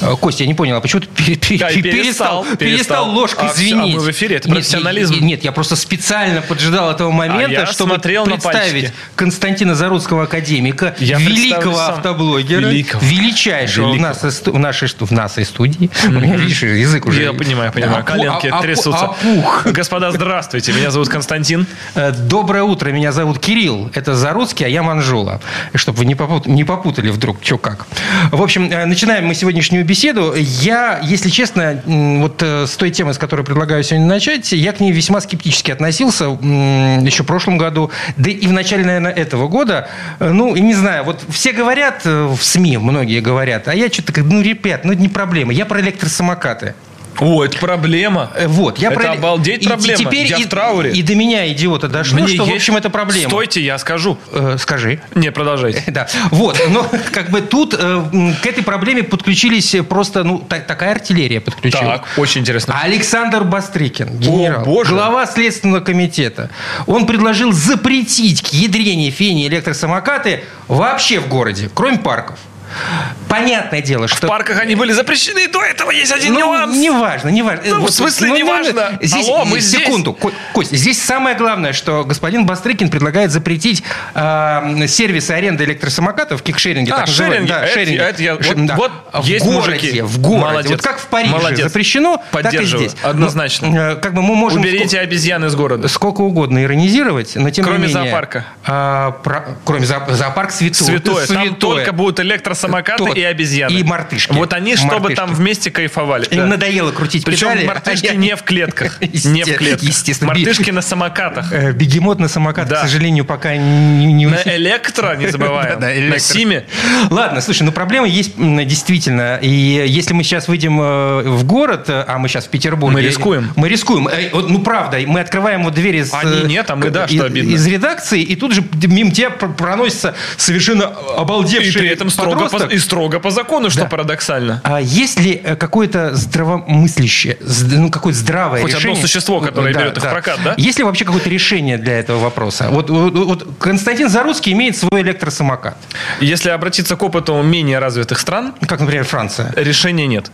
Э, Костя, я не понял, а почему ты пере- пере- Да, и перестал, перестал, перестал. ложкой А звенеть? а мы в эфире, это Нет, профессионализм. и- Нет, я просто специально поджидал этого момента, А чтобы представить. Константина Заруцкого, академика, Я великого автоблогера, Великого. величайшего в, Великого. нас, в, нашей, в нашей студии. У меня, видишь, язык уже... Я понимаю, понимаю. опу- Коленки опу- трясутся. опух. Господа, здравствуйте. Меня зовут Константин. Э, Доброе утро, меня зовут Кирилл, это Заруцкий, а я Манжула. Чтобы вы не попутали вдруг, что как. В общем, э, начинаем мы сегодняшнюю беседу. Я, если честно, вот э, с той темы, с которой предлагаю сегодня начать, я к ней весьма скептически относился еще в прошлом году, да и в начале, наверное, этого года. Э, Ну, и не знаю, вот все говорят э, в СМИ, многие говорят, а я что-то, ну, ребят, ну, это не проблема. Я про электросамокаты. О, это проблема. Э, Вот, я Это про... обалдеть и проблема. теперь Я и, в трауре. И до меня, идиота, дошло, Мне что, в есть- общем, это проблема. Стойте, я скажу. Э, скажи. Не, продолжайте. Да, вот, но как бы тут э, к этой проблеме подключились просто, ну, та- такая артиллерия подключилась. Так, очень интересно. Александр Бастрыкин, генерал, боже. глава Следственного комитета, он предложил запретить к ядрене фени электросамокаты вообще в городе, кроме парков. Понятное дело, что... В парках они были запрещены, до этого есть один Ну, нюанс. неважно, неважно. Ну, в смысле, неважно? Здесь, Алло, мы здесь. секунду, Ко- Костя, здесь самое главное, что господин Бастрыкин предлагает запретить э, сервисы аренды электросамокатов, кикшеринги, А, так шеринги. Да, Это- шеринги. это я- вот- да. вот в есть городе, мужики. в городе. Молодец. Вот как в Париже Молодец. запрещено, так и здесь. Однозначно. Ну, э, как бы мы можем Уберите обезьян из города. сколько угодно иронизировать, но тем Кроме не менее... зоопарка. а, про- кроме зоо- зоопарк святой. Святое. Там Святое. только будут электросамокаты Тот- и обезьяны. и мартышки. Вот они, чтобы Мартышки. там вместе кайфовали. Им Да. надоело крутить Причем педали. мартышки а я- не в клетках. Не в клетках. естественно. Мартышки на самокатах. Э, Бегемот на самокат, Да. к сожалению, пока не, не На электро, не забываем. Да, да, На симе. Ладно, слушай, ну проблема есть действительно. И если мы сейчас выйдем э, в город, а мы сейчас в Петербурге... Мы рискуем. Мы рискуем. Э, Ну, правда, мы открываем вот двери из... Они нет, а мы, да, что обидно. Из редакции, и тут же мимо тебя пр- проносится совершенно И обалдевший при этом строго по, подросток. и строго по закону, что Да. парадоксально. А есть ли э, какое-то здравомыслящее, ну, какое-то здравое Хоть одно решение? существо, которое берет их в прокат, да? Есть ли вообще какое-то решение для этого вопроса? Вот, вот- вот Константин Заруцкий имеет свой электросамокат, Если обратиться к опыту менее развитых стран, как, например, Франция. решения нет.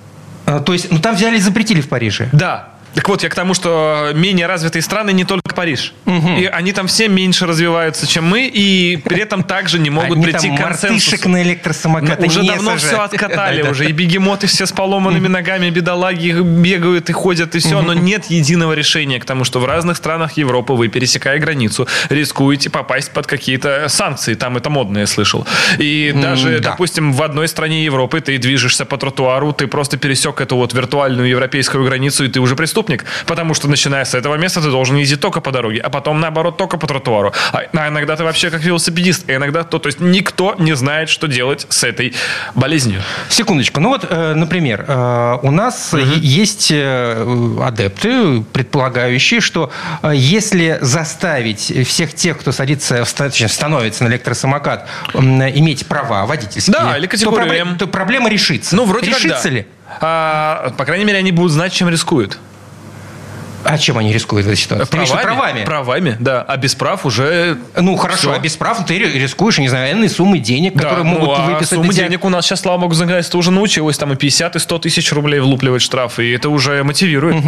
А, То есть, ну, там взяли и запретили в Париже. Да. Так вот, я к тому, что менее развитые страны не только Париж. И они там все меньше развиваются, чем мы, и при этом также не могут Они прийти к консенсусу. на электросамокаты Ну, уже давно сажают. все откатали уже. И бегемоты все с поломанными ногами, бедолаги бегают и ходят, и все. Но нет единого решения к тому, что в разных странах Европы вы, пересекая границу, рискуете попасть под какие-то санкции. Там это модно, я слышал. И даже, да. допустим, в одной стране Европы ты движешься по тротуару, ты просто пересек эту вот виртуальную европейскую границу, и ты уже преступник. Потому что, начиная с этого места, ты должен ездить только по дороге, а потом, наоборот, только по тротуару. А, а иногда ты вообще как велосипедист, а иногда то. То есть никто не знает, что делать с этой болезнью. Секундочку. Ну вот, э, например, э, у нас е- есть э, адепты, предполагающие, что если заставить всех тех, кто садится, становится на электросамокат, иметь права водительские, Да, или то, категорию пробле- М. то проблема решится. Ну, вроде решится как да. ли? А, по крайней мере, они будут знать, чем рискуют. А чем они рискуют в этой ситуации? Виду правами. Правами, да. А без прав уже... Ну, хорошо, Всё. а без прав ты рискуешь, не знаю, энной суммы денег, Да, которые ну, могут а выписать. суммы тебя. денег у нас сейчас, слава богу, законодательство уже научилось. Там и 50, и 100 тысяч рублей влупливать штраф. И это уже мотивирует.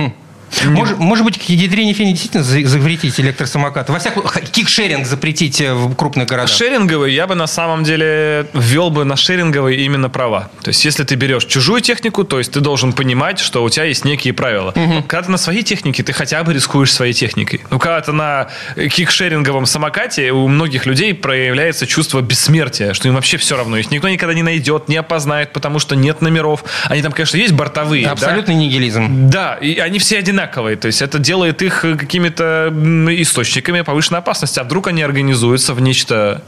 Может, может быть, к фени действительно за- запретить электросамокат? Во всяком кикшеринг запретить э, в крупных городах. Шеринговый я бы на самом деле ввел бы на шеринговый именно права. То есть, если ты берешь чужую технику, то есть ты должен понимать, что у тебя есть некие правила. Когда ты на своей технике, ты хотя бы рискуешь своей техникой. Ну, когда ты на кикшеринговом самокате, у многих людей проявляется чувство бессмертия, что им вообще все равно. Их никто никогда не найдет, не опознает, потому что нет номеров. Они там, конечно, есть бортовые. да? Абсолютный нигилизм. Да, и они все одинаковые. То есть это делает их э, какими-то источниками повышенной опасности. А вдруг они организуются в нечто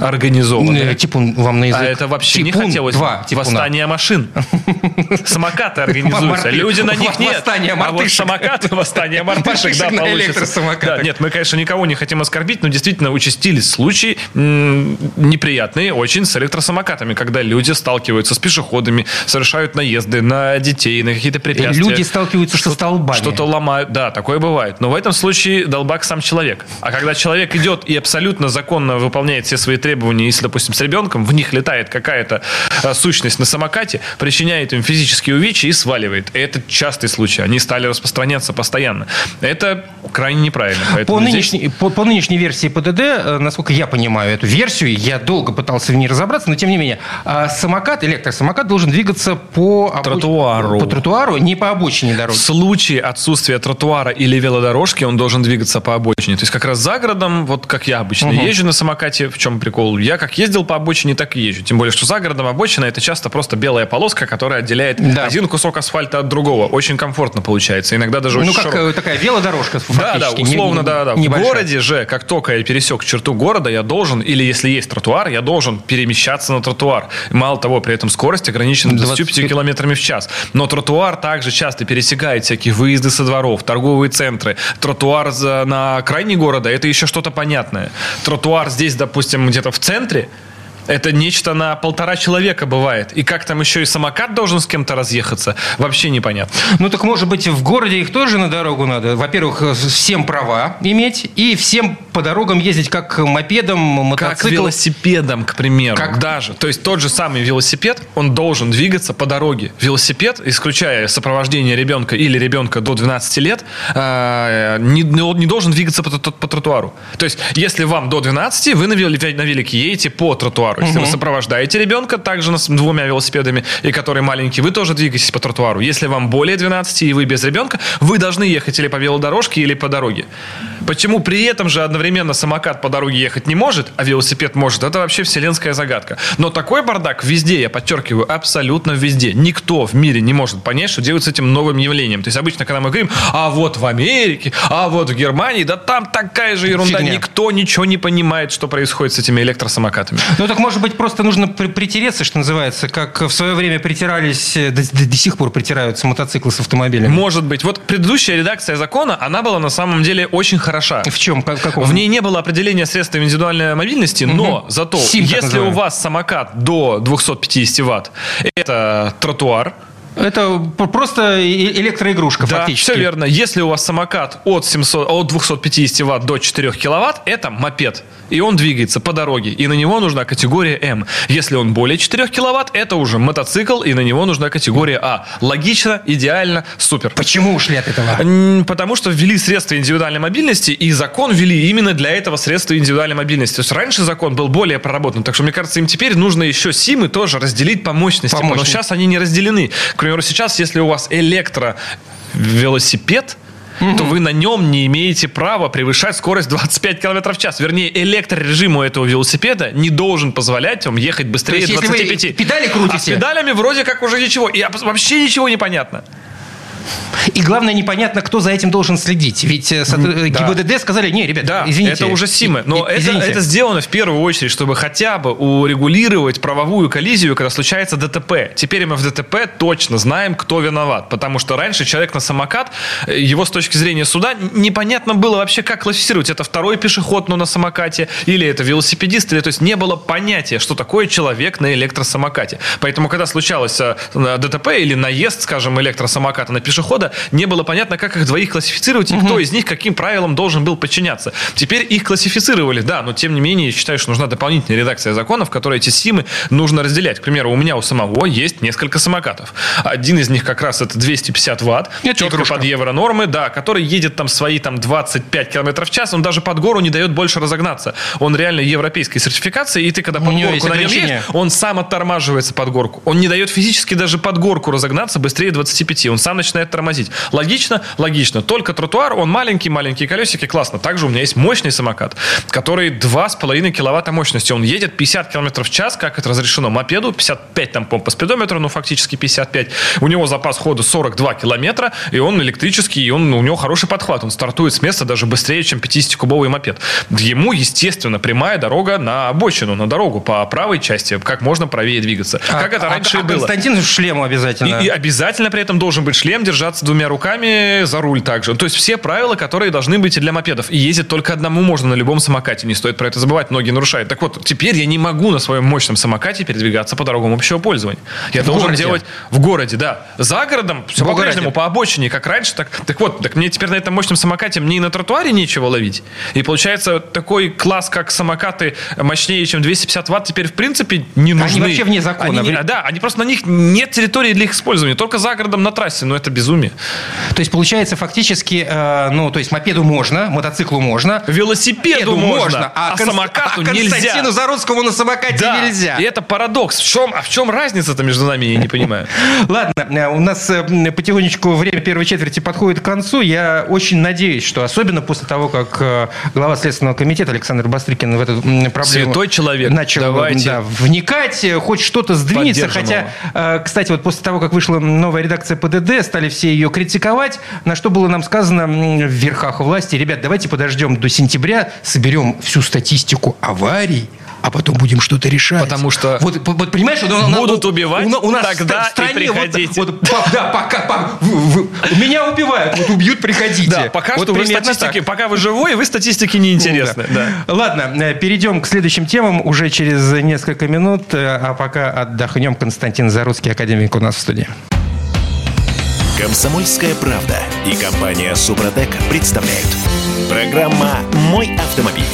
организованные. Э, Типун вам на язык. А это вообще не Типун хотелось. Два, типуна. Восстание машин. Самокаты организуются. Люди на них нет. Восстание А вот мартышек. самокаты, восстание мартышек, да, Мартышек получится. Да, Нет, мы, конечно, никого не хотим оскорбить, но действительно участились случаи неприятные очень с электросамокатами, когда люди сталкиваются с пешеходами, совершают наезды на детей, на какие-то препятствия. Люди сталкиваются со столбами. Что-то ломают. Да, такое бывает. Но в этом случае долбак сам человек. А когда человек идет и абсолютно законно выполняет все свои требования, если, допустим, с ребенком, в них летает какая-то э, сущность на самокате, причиняет им физические увечья и сваливает. И это частый случай. Они стали распространяться постоянно. Это крайне неправильно. По здесь- нынешней, по, по нынешней версии ПДД, э, насколько я понимаю эту версию, я долго пытался в ней разобраться, но тем не менее, а, самокат, электросамокат должен двигаться по обоч- Тротуару. По тротуару, не по обочине В дороги. случае отсутствия тротуара или велодорожки он должен двигаться по обочине. То есть как раз за городом, вот как я обычно езжу на самокате, в чем прикол? Я как ездил по обочине, так и езжу. Тем более, что за городом обочина это часто просто белая полоска, которая отделяет Да. один кусок асфальта от другого. Очень комфортно получается. Иногда даже Ну, очень как широко. э, такая велодорожка Да, да, фактически, не- условно, да, да. В небольшая. городе же, как только я пересек черту города, я должен, или если есть тротуар, я должен перемещаться на тротуар. Мало того, при этом скорость ограничена 25 25 километрами в час. Но тротуар также часто пересекает всякие выезды со дворов, торговые центры. Тротуар за- на окраине города – это еще что-то понятное. Тротуар здесь, допустим, где-то в центре – это нечто на полтора человека бывает. И как там еще и самокат должен с кем-то разъехаться, вообще непонятно. Ну так может быть в городе их тоже на дорогу надо? Во-первых, э, всем права иметь и всем по дорогам ездить как мопедом, Как мотоциклом. велосипедом, к примеру. Как? Даже. То есть тот же самый велосипед, он должен двигаться по дороге. Велосипед, исключая сопровождение ребенка или ребенка до 12 лет, э, не, не должен двигаться по, по тротуару. То есть, если вам до 12, вы на, веле- на велике едете по тротуару. Если вы сопровождаете ребенка также с двумя велосипедами, и который маленький, вы тоже двигаетесь по тротуару. Если вам более 12 и вы без ребенка, вы должны ехать или по велодорожке, или по дороге. Почему при этом же одновременно самокат по дороге ехать не может, а велосипед может, это вообще вселенская загадка. Но такой бардак везде, я подчеркиваю, абсолютно везде. Никто в мире не может понять, что делать с этим новым явлением. То есть обычно, когда мы говорим, а вот в Америке, а вот в Германии, да там такая же ерунда. Фигня. Никто ничего не понимает, что происходит с этими электросамокатами. Ну так может быть просто нужно при- притереться, что называется, как в свое время притирались, э, до, до- до сих пор притираются мотоциклы с автомобилями. Может быть. Вот предыдущая редакция закона, она была на самом деле очень хороша. В чем? Как, каком? В ней не было определения средства индивидуальной мобильности, но зато, Сим, если у вас самокат до 250 ватт, это тротуар, Это просто электроигрушка да, фактически. все верно. Если у вас самокат от, 700, от 250 ватт до 4 киловатт, это мопед. И он двигается по дороге. И на него нужна категория М. Если он более 4 киловатт, это уже мотоцикл, и на него нужна категория А. Логично, идеально, супер. Почему ушли от этого? Потому что ввели средства индивидуальной мобильности, и закон ввели именно для этого средства индивидуальной мобильности. То есть раньше закон был более проработан. Так что, мне кажется, им теперь нужно еще СИМы тоже разделить по мощности. По Но мощности. сейчас они не разделены. К примеру, сейчас, если у вас электровелосипед, то вы на нем не имеете права превышать скорость 25 км в час. Вернее, электрорежим у этого велосипеда не должен позволять вам ехать То быстрее есть, если 25. вы педали а с крутите, педалями вроде как уже ничего. И вообще ничего не понятно. И главное, непонятно, кто за этим должен следить. Ведь да. ГИБДД сказали, не, ребят, Да, извините. это уже СИМы. Но И- это, извините. это сделано в первую очередь, чтобы хотя бы урегулировать правовую коллизию, когда случается ДТП. Теперь мы в ДТП точно знаем, кто виноват. Потому что раньше человек на самокат, э, его с точки зрения суда, непонятно было вообще, как классифицировать. Это второй пешеход, но на самокате, или это велосипедист, или то есть не было понятия, что такое человек на электросамокате. Поэтому, когда случалось э, ДТП или наезд, скажем, электросамоката на пешехода, не было понятно, как их двоих классифицировать и кто из них каким правилам должен был подчиняться. Теперь их классифицировали, да, но тем не менее, я считаю, что нужна дополнительная редакция закона, в которой эти СИМы нужно разделять. К примеру, у меня у самого есть несколько самокатов. Один из них как раз это 250 ватт, Это четко игрушка. под евронормы, да, который едет там свои там 25 километров в час, он даже под гору не дает больше разогнаться. Он реально европейской сертификации, и ты когда под горку на нем ограничения. едешь, он сам оттормаживается под горку. Он не дает физически даже под горку разогнаться быстрее 25. Он сам начинает начинает тормозить. Логично? Логично. Только тротуар, он маленький, маленькие колесики, классно. Также у меня есть мощный самокат, который 2,5 киловатта мощности. Он едет 50 км в час, как это разрешено мопеду, 55 там по спидометру, ну фактически 55. У него запас хода 42 километра, и он электрический, и он, у него хороший подхват. Он стартует с места даже быстрее, чем 50-кубовый мопед. Ему, естественно, прямая дорога на обочину, на дорогу по правой части, как можно правее двигаться. А, как это а, раньше а было. Константин в шлему обязательно. И, и обязательно при этом должен быть шлем, держаться двумя руками за руль также. То есть все правила, которые должны быть и для мопедов. И ездить только одному можно на любом самокате. Не стоит про это забывать, многие нарушают. Так вот, теперь я не могу на своем мощном самокате передвигаться по дорогам общего пользования. Я В должен городе? делать в городе, да. За городом все по-прежнему по обочине, как раньше. Так, так вот, так мне теперь на этом мощном самокате мне и на тротуаре нечего ловить. И получается, такой класс, как самокаты мощнее, чем 250 ватт, теперь в принципе не нужны. вообще вне закона. Они да, они просто на них нет территории для их использования. Только за городом на трассе. Но это безумие. То есть, получается, фактически, э, ну, то есть, мопеду можно, мотоциклу можно. Велосипеду можно, а, Конст- самокату а Константину нельзя. Заруцкому на самокате Да, нельзя. и это парадокс. В чем, а в чем разница-то между нами, я не понимаю. Ладно, э, у нас э, потихонечку время первой четверти подходит к концу. Я очень надеюсь, что особенно после того, как э, глава Следственного комитета Александр Бастрыкин в эту проблему Святой человек. начал Давайте. да, вникать, хоть что-то сдвинется. Хотя, кстати, вот после того, как вышла новая редакция ПДД, стали все ее критиковать, на что было нам сказано в верхах власти, ребят, давайте подождем до сентября, соберем всю статистику аварий, а потом будем что-то решать. Потому что вот, вот понимаешь, вот у нас- будут убивать, у, у нас тогда в стране и вот- приходите. Вот, па- да, пока, па- в- в- меня убивают, вот убьют, приходите. Да, пока Вот что вы статистики, так. пока вы живой, вы статистики неинтересны. Да. Да. Ладно, э, перейдем к следующим темам уже через несколько минут, э, а пока отдохнем. Константин Заруцкий, академик у нас в студии. Комсомольская правда и компания Супротек представляют. Программа «Мой автомобиль».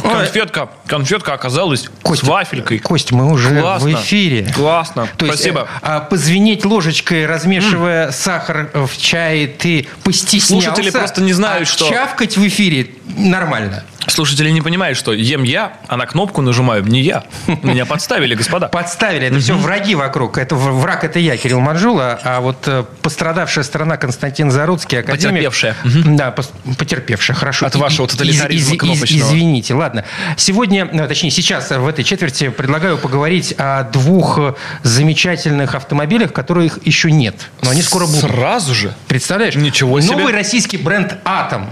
Конфетка, конфетка оказалась с вафелькой. Кость, мы уже Классно. в эфире. Классно. То есть, Спасибо. э, а, позвенеть ложечкой, размешивая сахар в чае, ты постеснялся. Слушатели просто не знают, а что- чавкать в эфире нормально. Слушатели не понимают, что ем я, а на кнопку нажимаю не я. Меня подставили, господа. Подставили. Это все враги вокруг. Это враг это я, Кирилл Манжула, а вот э, пострадавшая сторона Константин Заруцкий, академик. Потерпевшая. Да, потерпевшая, хорошо. От вашего тоталитаризма из- из- кнопочного. Извините, ладно. Сегодня, э, точнее сейчас, э, в этой четверти предлагаю поговорить о двух замечательных автомобилях, которых еще нет. Но они скоро будут. Сразу же? Представляешь? Ничего себе. Новый российский бренд «Атом»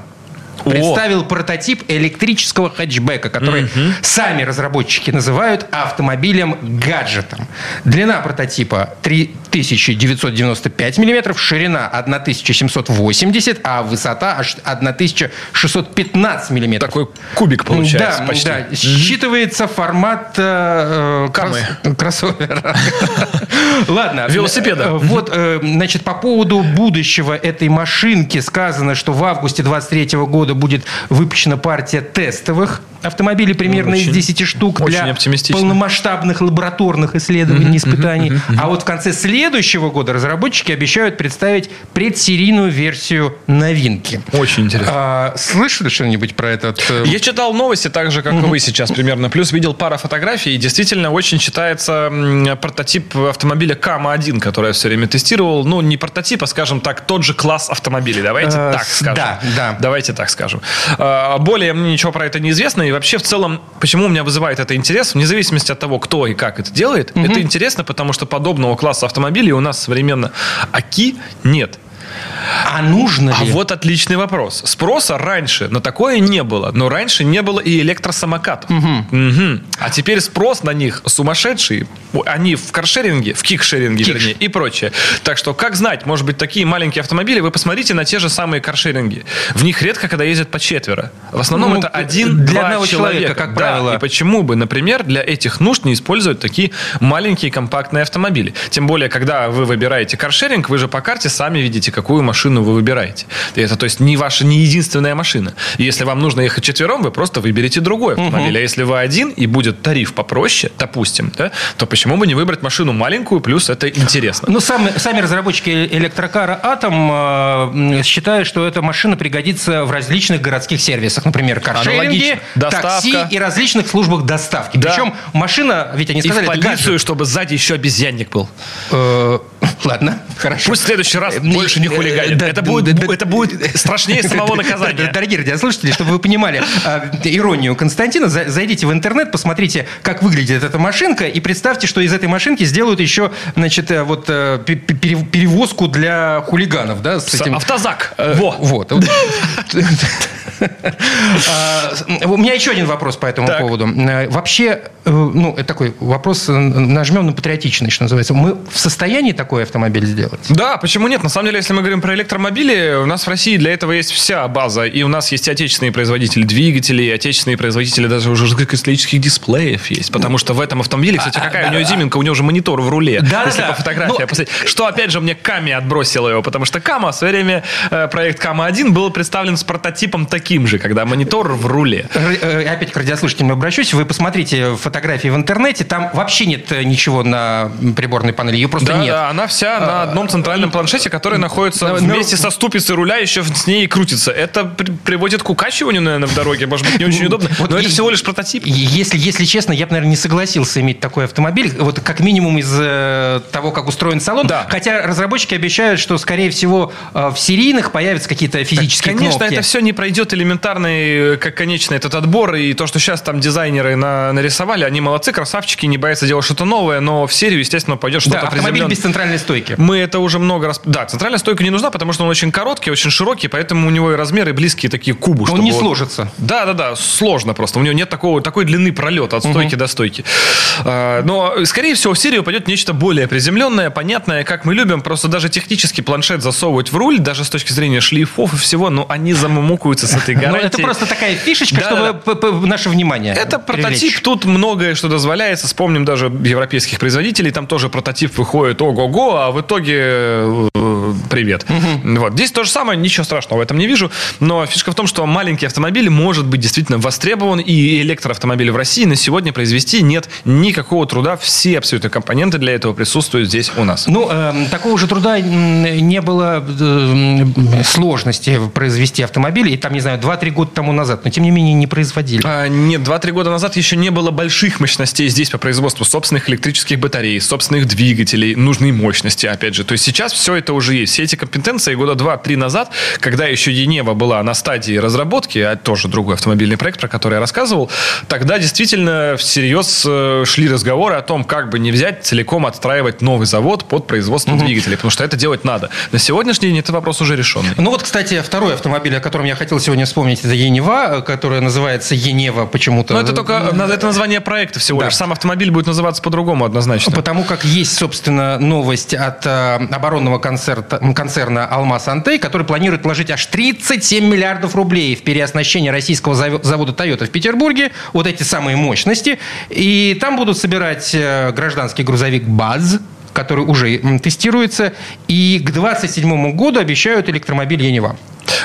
О. представил прототип электрического хэтчбека, который сами разработчики называют автомобилем-гаджетом. Длина прототипа 3995 миллиметров, ширина 1780, а высота аж 1615 миллиметров. Такой кубик получается да, почти. да. Считывается формат э, э, кросс- кроссовера. Ладно. Велосипеда. Э, Вот, э, значит, по поводу будущего этой машинки сказано, что в августе 23 года будет выпущена партия тестовых автомобилей примерно из Очень- 10 штук для полномасштабных лабораторных исследований, испытаний. А вот в конце следующего года разработчики обещают представить предсерийную версию новинки. Очень интересно. А, слышали что-нибудь про этот? э, Я читал новости так же, как и вы сейчас примерно. Плюс видел пару фотографий. И действительно очень считается м, прототип автомобиля Кама-1, который я все время тестировал. Ну, не прототип, а, скажем так, тот же класс автомобилей. Давайте Э, так скажем. да, да. Давайте так скажем. А, Более мне ничего про это не известно. И вообще в целом, почему у меня вызывает это интерес, вне зависимости от того, кто и как это делает, это интересно, потому что подобного класса автомобилей у нас современно аки нет. А нужно ли? А вот отличный вопрос. Спроса раньше на такое не было, но раньше не было и электросамокатов. Мгм. А теперь спрос на них сумасшедший. Они в каршеринге, в кикшеринге, Кикш. вернее, и прочее. Так что, как знать, может быть, такие маленькие автомобили, вы посмотрите на те же самые каршеринги. В них редко когда ездят по четверо. В основном Ну, это для один-два одного человека, как Да, правило. И почему бы, например, для этих нужд не использовать такие маленькие компактные автомобили? Тем более, когда вы выбираете каршеринг, вы же по карте сами видите, какую машину вы выбираете. Это, то есть, не ваша не единственная машина. Если вам нужно ехать четвером, вы просто выберете другой автомобиль. А если вы один и будет тариф попроще, допустим, да, то почему бы не выбрать машину маленькую, плюс это интересно. Ну, сами, сами разработчики электрокара «Атом» э, считают, что эта машина пригодится в различных городских сервисах. Например, каршеринге, такси и различных службах доставки. Да. Причем машина, ведь они И в сказали, полицию, чтобы сзади еще обезьянник был. Э, Ладно, хорошо. Пусть в следующий раз Э, больше не э, хулиганит. Это будет, это будет страшнее самого наказания. Дорогие радиослушатели, чтобы вы понимали а, иронию Константина, за- зайдите в интернет, посмотрите, как выглядит эта машинка, и представьте, что из этой машинки сделают еще, значит, э, вот пе- пе- пере- перевозку для хулиганов, да, с этим... Автозак. Во. Вот. А, У меня еще один вопрос по этому поводу. Вообще, ну, это такой вопрос, нажмем на патриотичный, что называется. Мы в состоянии такой автомобиль сделать? Да, почему нет? На самом деле, если мы говорим про электромобили, у нас в России для этого есть вся база. И у нас есть отечественные производители двигателей, отечественные производители даже уже жидкокристаллических дисплеев есть. Потому что в этом автомобиле, кстати, какая у него изюминка, у него же монитор в руле. Да, если да, по фотографии Ну, посмотреть. Что, опять же, мне Ками отбросило его, потому что Кама в свое время, э, проект Кама-1 был представлен с прототипом таким же, когда монитор в руле. Э, Опять к радиослушателям обращусь. Вы посмотрите фотографии в интернете. Там вообще нет э, ничего на приборной панели. Ее просто Да, нет. да, она вся на одном центральном планшете, который находится на- вместе со ступицей руля, еще с ней и крутится. Это при- приводит к укачиванию, наверное, в дороге. Может быть, не очень удобно. Но это всего лишь прототип. Если, если честно, я бы, наверное, не согласился иметь такой автомобиль. Вот как минимум из э, того, как устроен салон. Да. Хотя разработчики обещают, что, скорее всего, э, в серийных появятся какие-то физические Конечно, кнопки. это все не пройдет элементарный, э, как конечный этот отбор. И то, что сейчас там дизайнеры на- нарисовали, они молодцы, красавчики, не боятся делать что-то новое, но в серию, естественно, пойдет Да, что-то автомобиль приземленное. без центральной стойки. Мы это уже много раз... Да, центральная стойка не нужна, потому что он очень короткий, очень широкий, поэтому у него и размеры близкие такие кубу. Он не вот- сложится. Да, да, да, сложно просто. У него нет такого, такой длины пролета от стойки до стойки. А, Но, скорее всего, в серию пойдет нечто более приземленное, понятное, как мы любим. Просто даже технически планшет засовывать в руль, даже с точки зрения шлейфов и всего, ну, они замумукаются с этой гарантией. это просто такая фишечка, чтобы наше внимание Это прототип, тут многое что дозволяется. Вспомним даже европейских производителей, там тоже прототип выходит ого-го, а в итоге э, привет. Вот. Здесь то же самое, ничего страшного в этом не вижу, но фишка в том, что маленький автомобиль может быть действительно востребован, и электроавтомобили в России на сегодня произвести нет никакого труда, все абсолютно компоненты для этого присутствуют здесь у нас. Ну, эм, такого же труда не было эм, сложности произвести автомобиль, и там, не знаю, 2-3 года тому назад, но тем не менее не производили. А, нет, 2-3 года назад еще не было больших мощностей здесь по производству собственных электрических батарей, собственных двигателей, нужной мощности, опять же. То есть сейчас все это уже есть. Все эти компетенции года 2-3 назад, когда еще Енева была на стадии разработки, а тоже другой автомобильный проект, про который я рассказывал, тогда действительно всерьез э, шли разговоры о том, как бы не взять целиком отстраивать новый завод под производство двигателей, потому что это делать надо. На сегодняшний день этот вопрос уже решенный. Ну вот, кстати, второй автомобиль, о котором я хотел сегодня вспомнить, это Енева, э, которая называется Енева почему-то. Но это только это название проекта всего Да. лишь. Сам автомобиль будет называться по-другому однозначно. Потому как есть, собственно, новость от э, оборонного концерта- концерна «Алмаз Антей», который планирует вложить аж 37 миллиардов рублей в переоснащение российского заво- завода «Тойота» в Петербурге. Вот эти самые мощности. И там будут собирать э, гражданский грузовик «БАЗ», который уже тестируется. И к 27 году обещают электромобиль «Енева».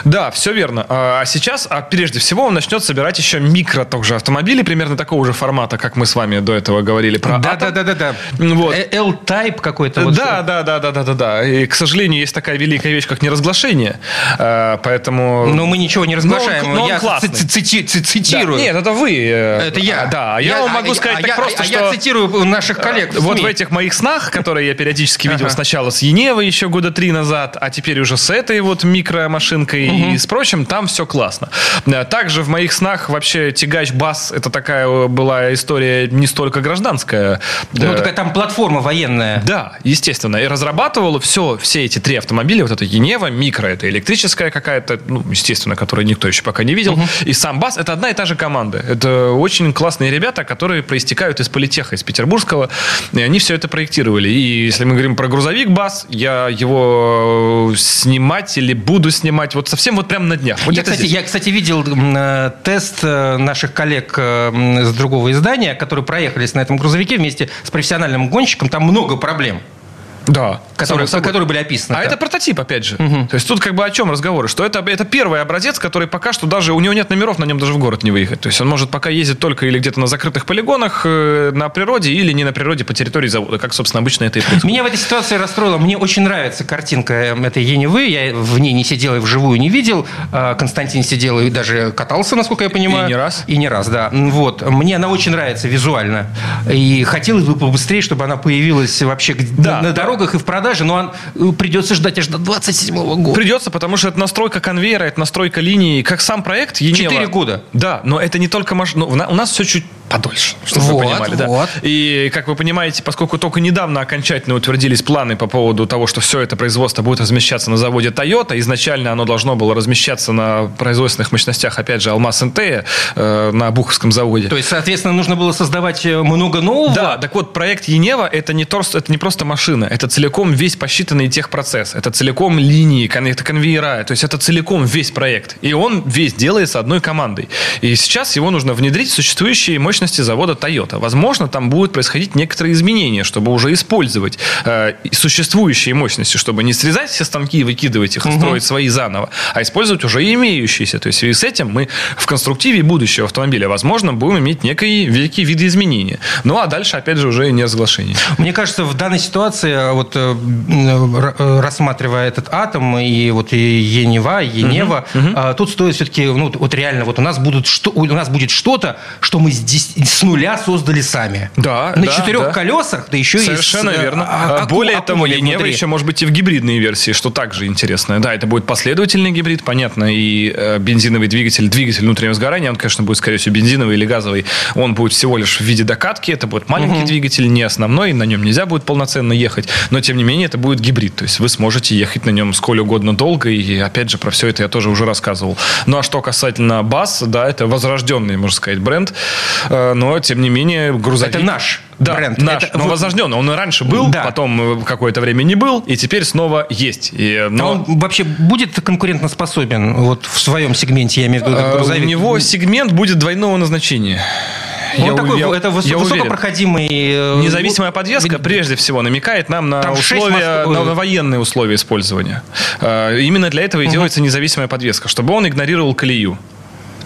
Да, все верно. А сейчас, а прежде всего, он начнет собирать еще микро также автомобили, примерно такого же формата, как мы с вами до этого говорили про Атом. Да-да-да-да. Вот. Э, L-Type какой-то. вот. Да, да, да, да, да, да, да. И, к сожалению, есть такая великая вещь, как неразглашение. А, Поэтому. Но мы ничего не разглашаем. Но он- но он я классный. ци- цити- ци- Да, цитирую. Нет, это вы. э, Это я. Да, а я, вам могу а- сказать а так я- просто, а что... Я цитирую наших коллег. в Вот в этих моих снах, которые я периодически видел Ага. сначала с Еневы еще года три назад, а теперь уже с этой вот микромашинкой и с прочим, там все классно. Э, Также в моих снах вообще тягач бас это такая э, была история не столько гражданская. Ну, Э, такая там платформа военная. да, естественно. И разрабатывала все, все эти три автомобиля. Вот это Енева, микро, это электрическая какая-то, ну, естественно, которую никто еще пока не видел. И сам БАС, это одна и та же команда. Это очень классные ребята, которые проистекают из политеха, из петербургского. И они все это проектировали. И если мы говорим про грузовик БАС, я его снимать или буду снимать вот совсем вот прямо на днях. Вот Я кстати, здесь. я, кстати, видел э, тест э, наших коллег э, с другого издания, которые проехались на этом грузовике вместе с профессиональным гонщиком. Там много проблем, Да. которые, которые были описаны. А там. это прототип, опять же. То есть тут как бы о чем разговоры? Что это, это первый образец, который пока что даже... У него нет номеров, на нем даже в город не выехать. То есть он может пока ездить только или где-то на закрытых полигонах, э, на природе, или не на природе по территории завода, как, собственно, обычно это и происходит. Меня в этой ситуации расстроило. Мне очень нравится картинка э, этой Енивы. Я в ней не сидел и вживую не видел. А Константин сидел и даже катался, насколько я понимаю. И не раз. И не раз, да. Вот. Мне она очень нравится визуально. И хотелось бы побыстрее, чтобы она появилась вообще Да. на, на дорогах дорогах, и в продаже, но он, придется ждать аж до 27 года. Придется, потому что это настройка конвейера, это настройка линии, как сам проект Енева. Четыре года. Да, но это не только машина. У нас все чуть подольше, чтобы Вот, вы понимали. Да. вот. И, как вы понимаете, поскольку только недавно окончательно утвердились планы по поводу того, что все это производство будет размещаться на заводе Toyota, изначально оно должно было размещаться на производственных мощностях, опять же, Алмаз НТ э, на Буховском заводе. То есть, соответственно, нужно было создавать э, много нового. Да, так вот, проект Енева это не, то, это не просто машина, это целиком весь посчитанный техпроцесс, это целиком линии, это конвейера, то есть это целиком весь проект. И он весь делается одной командой. И сейчас его нужно внедрить в существующие мощности завода Toyota. Возможно, там будут происходить некоторые изменения, чтобы уже использовать э, существующие мощности, чтобы не срезать все станки и выкидывать их, и строить свои заново, а использовать уже имеющиеся. То есть в связи с этим мы в конструктиве будущего автомобиля, возможно, будем иметь некие великие виды изменения. Ну а дальше, опять же, уже не разглашение. Мне кажется, в данной ситуации, э, вот э, э, рассматривая этот атом и вот и Енева, Енева, а, тут стоит все-таки, ну, вот реально, вот у нас будут что, у нас будет что-то, что мы здесь с нуля создали сами. Да, На да, четырех да. колесах, да еще Совершенно и с, э, верно. а- А аку- Более того, аккумулей Енева еще может быть и в гибридной версии, что также интересно. Да, это будет последовательный гибрид, понятно, и э, бензиновый двигатель, двигатель внутреннего сгорания, он, конечно, будет, скорее всего, бензиновый или газовый. Он будет всего лишь в виде докатки, это будет маленький двигатель, не основной, на нем нельзя будет полноценно ехать, но, тем не менее, это будет гибрид, то есть вы сможете ехать на нем сколь угодно долго, и, опять же, про все это я тоже уже рассказывал. Ну, а что касательно БАС, да, это возрожденный, можно сказать, бренд, э, но, тем не менее, грузовик... Это наш Да, бренд. наш, Это но вот- возрожденный. Он и раньше был, Да. потом э, какое-то время не был, и теперь снова есть. И, А но, он вообще будет конкурентоспособен вот в своем сегменте, я имею в виду э, грузовик? у него сегмент будет двойного назначения. Он Я такой, у- это выс- я высокопроходимый... э, Независимая подвеска прежде всего намекает нам на Там условия, мостов- на, на военные условия использования. Э, Именно для этого и делается независимая подвеска, чтобы он игнорировал колею.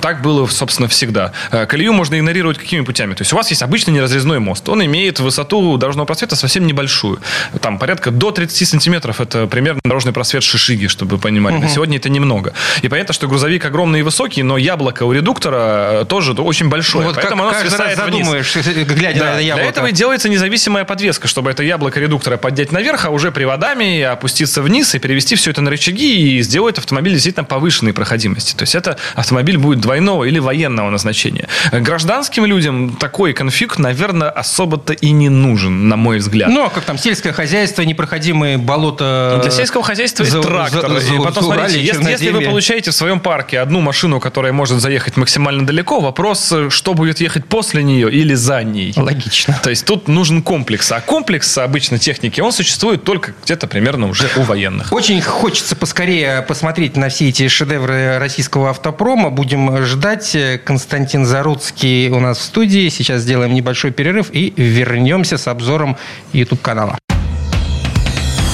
Так было, собственно, всегда. Э, Колею можно игнорировать какими путями? То есть у вас есть обычный неразрезной мост. Он имеет высоту дорожного просвета совсем небольшую. Там порядка до 30 сантиметров. Это примерно дорожный просвет шишиги, чтобы вы понимали. На сегодня это немного. И понятно, что грузовик огромный и высокий, но яблоко у редуктора э, тоже очень большое. Вот как Поэтому оно каждый раз свисает вниз. задумаешь, глядя Да, на это Для яблоко. этого и делается независимая подвеска, чтобы это яблоко редуктора поднять наверх, а уже приводами опуститься вниз и перевести все это на рычаги и сделать автомобиль действительно повышенной проходимости. То есть это автомобиль будет двойного или военного назначения. Гражданским людям такой конфиг, наверное, особо-то и не нужен, на мой взгляд. Ну, а как там, сельское хозяйство, непроходимые болота... Для сельского хозяйства за- трактор. за- и за- потом, Зауралье, смотрите, если, если вы получаете в своем парке одну машину, которая может заехать максимально далеко, вопрос, что будет ехать после нее или за ней. Логично. То есть тут нужен комплекс. А комплекс обычно техники, он существует только где-то примерно уже у военных. Очень хочется поскорее посмотреть на все эти шедевры российского автопрома. Будем ждать. Константин Заруцкий у нас в студии. Сейчас сделаем небольшой перерыв и вернемся с обзором YouTube-канала.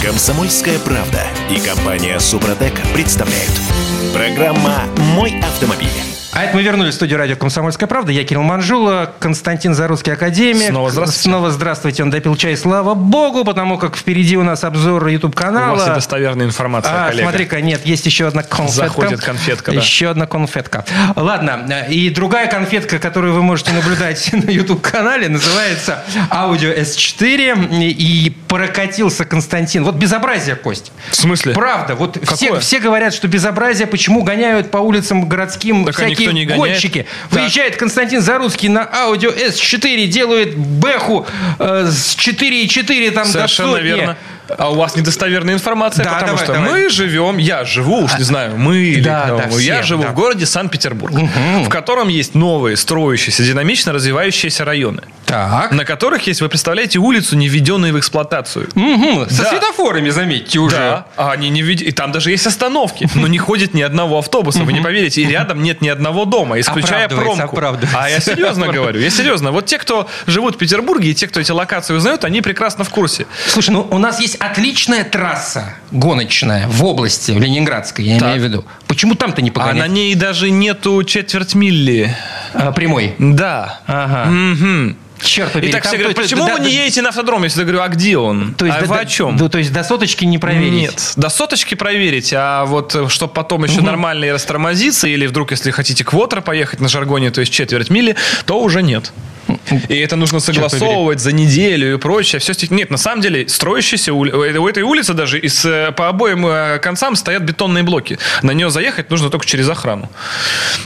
Комсомольская правда и компания Супротек представляют. Программа «Мой автомобиль». А это мы вернулись в студию радио «Комсомольская правда». Я Кирилл Манжула, Константин Зарусский, академик. Снова здравствуйте. Снова здравствуйте. Он допил чай, слава богу, потому как впереди у нас обзор У YouTube-канала. вас недостоверная информация, А, коллега. смотри-ка, нет, есть еще одна конфетка. Заходит конфетка, да. Еще одна конфетка. Ладно, и другая конфетка, которую вы можете наблюдать на YouTube-канале, называется Audio S4. И прокатился Константин. Вот безобразие, Кость. В смысле? Правда, вот все, Какое? все говорят, что безобразие, почему гоняют по улицам городским Так всякие никто не гоняет. гонщики. Так. Выезжает Константин Заруцкий на Audi S4, делает бэху э, с 4,4 там Совершенно до сотни. верно. А у вас недостоверная информация, Да, потому давай, что давай. мы живем, я живу, уж не знаю, мы или да, да, я все, живу да. в городе Санкт-Петербург, в котором есть новые, строящиеся, динамично развивающиеся районы, Так. на которых есть, вы представляете, улицу, не введенную в эксплуатацию. Мгм, Со Да. светофорами, заметьте, уже. Да, а они не видят. И там даже есть остановки, но не ходит ни одного автобуса, вы не поверите. И рядом нет ни одного дома, исключая промку. А я серьезно говорю, я серьезно. Вот те, кто живут в Петербурге, и те, кто эти локации узнают, они прекрасно в курсе. Слушай, ну у нас есть отличная трасса гоночная в области, в Ленинградской, я Так. имею в виду. Почему там-то не А на погонять? ней даже нету четверть милли. А, прямой. Да. Ага. Мгм. Черт побери. Итак, там- все говорят, то почему да, вы не едете на автодроме? Я всегда говорю, а где он? То есть, а да, вы о чем? да, то есть до соточки не проверить? Нет, до соточки проверить, а вот чтобы потом еще нормально и растормозиться, или вдруг, если хотите квотер поехать на жаргоне, то есть четверть мили, то уже нет. И это нужно согласовывать за неделю и прочее. Все стих... Нет, на самом деле, строящийся ули... у этой улицы даже из, э, по обоим э, концам стоят бетонные блоки. На нее заехать нужно только через охрану.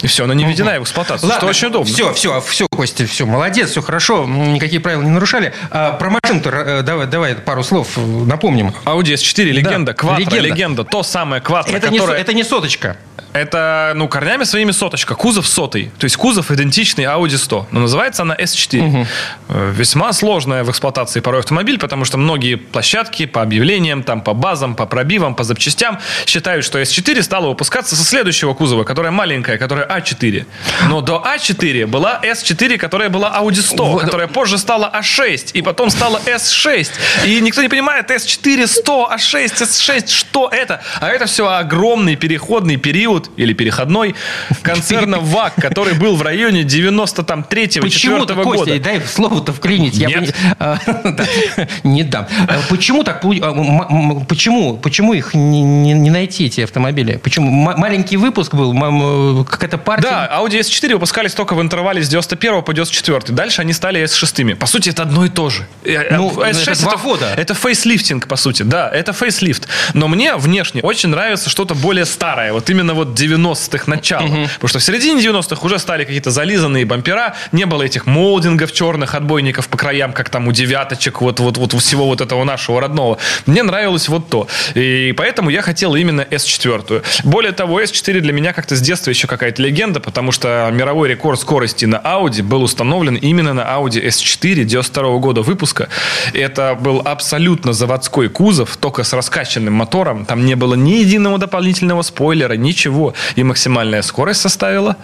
И все, она не введена в эксплуатацию. Ладно, это очень удобно. Все, все, все, Костя, все, молодец, все хорошо, никакие правила не нарушали. А, про машину-то э, давай, давай пару слов напомним. Audi S4 легенда, Да, Quattro легенда. легенда. то самое Quattro, Это, не, которое... это не соточка. Это, ну, корнями своими соточка. Кузов сотый. То есть кузов идентичный Audi 100. Но называется она S4. Э, Весьма сложная в эксплуатации порой автомобиль, потому что многие площадки по объявлениям, там, по базам, по пробивам, по запчастям считают, что S4 стала выпускаться со следующего кузова, которая маленькая, которая A4. Но до A4 была S4, которая была Audi 100, Вот. которая позже стала A6, и потом стала S6. И никто не понимает, S4, 100, A6, S6, что это? А это все огромный переходный период, или переходной, концерна ВАК, который был в районе 93-4 Почему-то, года. Костя, дай слово-то вклинить. Я Нет. не- а, не дам. А Почему так? а, Почему? Почему их не, не- найти, эти автомобили? Почему? Маленький выпуск был, м, какая-то партия. Да, Audi S4 выпускались только в интервале с 91 по 94. Дальше они стали S6. По сути, это одно и то же. Э, Ну, э, это два года. Это фейслифтинг, по сути. Да, это фейслифт. Но мне внешне очень нравится что-то более старое. Вот именно вот 90-х начала. Потому что в середине 90-х уже стали какие-то зализанные бампера. Не было этих молдингов черных отбойников по краям, как там у девяточек, вот, вот, вот всего вот этого нашего родного. Мне нравилось вот то. И поэтому я хотел именно S4. Более того, S4 для меня как-то с детства еще какая-то легенда, потому что мировой рекорд скорости на Audi был установлен именно на Audi S4 92 года выпуска. Это был абсолютно заводской кузов, только с раскачанным мотором. Там не было ни единого дополнительного спойлера, ничего. И максимальная скорость составила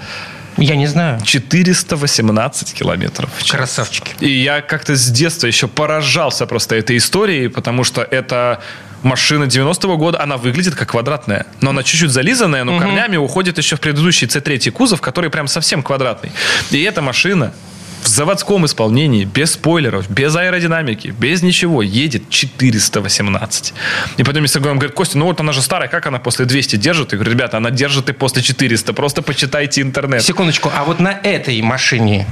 Я не знаю. 418 километров. Красавчики. И я как-то с детства еще поражался просто этой историей, потому что это машина 90-го года, она выглядит как квадратная. Но она чуть-чуть зализанная, но корнями уходит еще в предыдущий C3 кузов, который прям совсем квадратный. И эта машина в заводском исполнении, без спойлеров, без аэродинамики, без ничего, едет 418. И потом мне Сергей говорит, Костя, ну вот она же старая, как она после 200 держит? Я говорю, ребята, она держит и после 400, просто почитайте интернет. Секундочку, а вот на этой машине,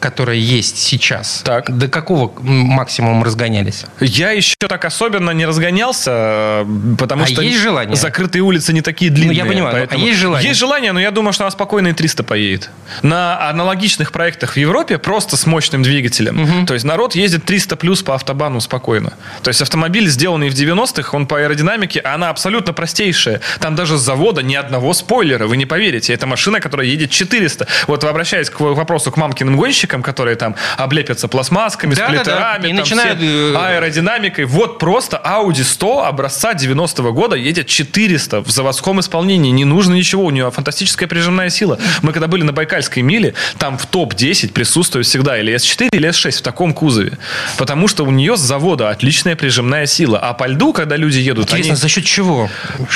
которая есть сейчас, Так. до какого максимума разгонялись? Я еще так особенно не разгонялся, э, потому А что есть желание? закрытые улицы не такие длинные. Ну, я понимаю, а есть желание? Есть желание, но я думаю, что она спокойно и 300 поедет. На аналогичных проектах в Европе просто с мощным двигателем. То есть народ ездит 300 плюс по автобану спокойно. То есть автомобиль, сделанный в 90-х, он по аэродинамике, она абсолютно простейшая. Там даже с завода ни одного спойлера, вы не поверите. Это машина, которая едет 400. Вот обращаясь к вопросу к мамкиным гонщикам, которые там облепятся пластмассками, Да-да-да. сплиттерами, И там начинают, все э, аэродинамикой. Вот просто Audi 100 образца 90-го года едет 400 в заводском исполнении. Не нужно ничего, у нее фантастическая прижимная сила. Мы когда были на Байкальской миле, там в топ-10 присутствует всегда или S4, или S6 в таком кузове. Потому что у нее с завода отличная прижимная сила. А по льду, когда люди едут, Интересно, они- за счет чего?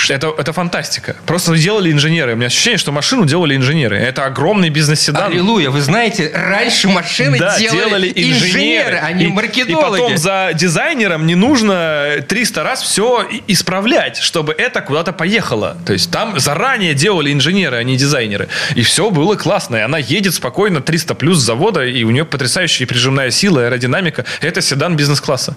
это, это фантастика. Просто делали инженеры. У меня ощущение, что машину делали инженеры. Это огромный бизнес-седан. Аллилуйя, вы знаете, раньше машины Да, делали, инженеры, а не И- маркетологи. И потом за дизайнером не нужно 300 раз все исправлять, чтобы это куда-то поехало. То есть там заранее делали инженеры, а не дизайнеры. И все было классно. И она едет спокойно 300 плюс с завода, и у нее потрясающая прижимная сила, аэродинамика. Это седан бизнес-класса.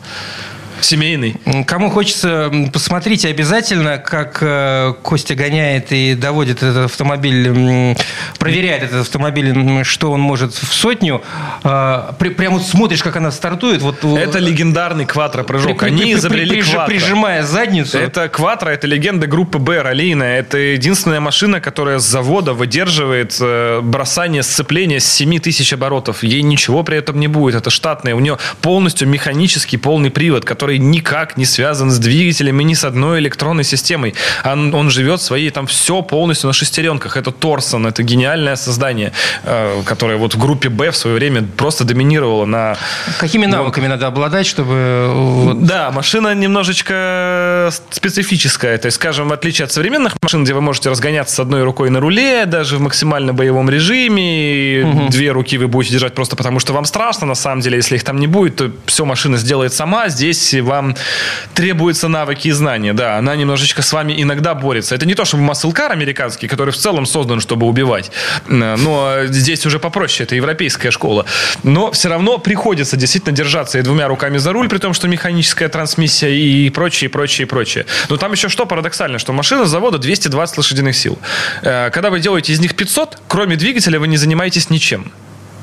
Семейный. Кому хочется, посмотрите обязательно, как э, Костя гоняет и доводит этот автомобиль, проверяет этот автомобиль, что он может в сотню. Э, при- Прям вот смотришь, как она стартует. Вот, Это легендарный квадро-прыжок. Они изобрели квадро. Прижимая задницу. Это Кватро, это легенда группы Б раллийная. Это единственная машина, которая с завода выдерживает э, бросание сцепления с 7 тысяч оборотов. Ей ничего при этом не будет. Это штатная. У нее полностью механический полный привод, который никак не связан с двигателем и ни с одной электронной системой. Он, он живет своей, там все полностью на шестеренках. Это Торсон, это гениальное создание, э, которое вот в группе Б в свое время просто доминировало на Какими навыками надо обладать, чтобы... вот, да, машина немножечко специфическая. То есть, скажем, в отличие от современных машин, где вы можете разгоняться с одной рукой на руле, даже в максимально боевом режиме, и две руки вы будете держать просто потому, что вам страшно. На самом деле, если их там не будет, то все машина сделает сама. Здесь едете, вам требуются навыки и знания. Да, она немножечко с вами иногда борется. Это не то, чтобы маслкар американский, который в целом создан, чтобы убивать. Но здесь уже попроще, это европейская школа. Но все равно приходится действительно держаться и двумя руками за руль, при том, что механическая трансмиссия и прочее, прочее, прочее. Но там еще что парадоксально, что машина завода 220 лошадиных сил. Э, когда вы делаете из них 500, кроме двигателя вы не занимаетесь ничем.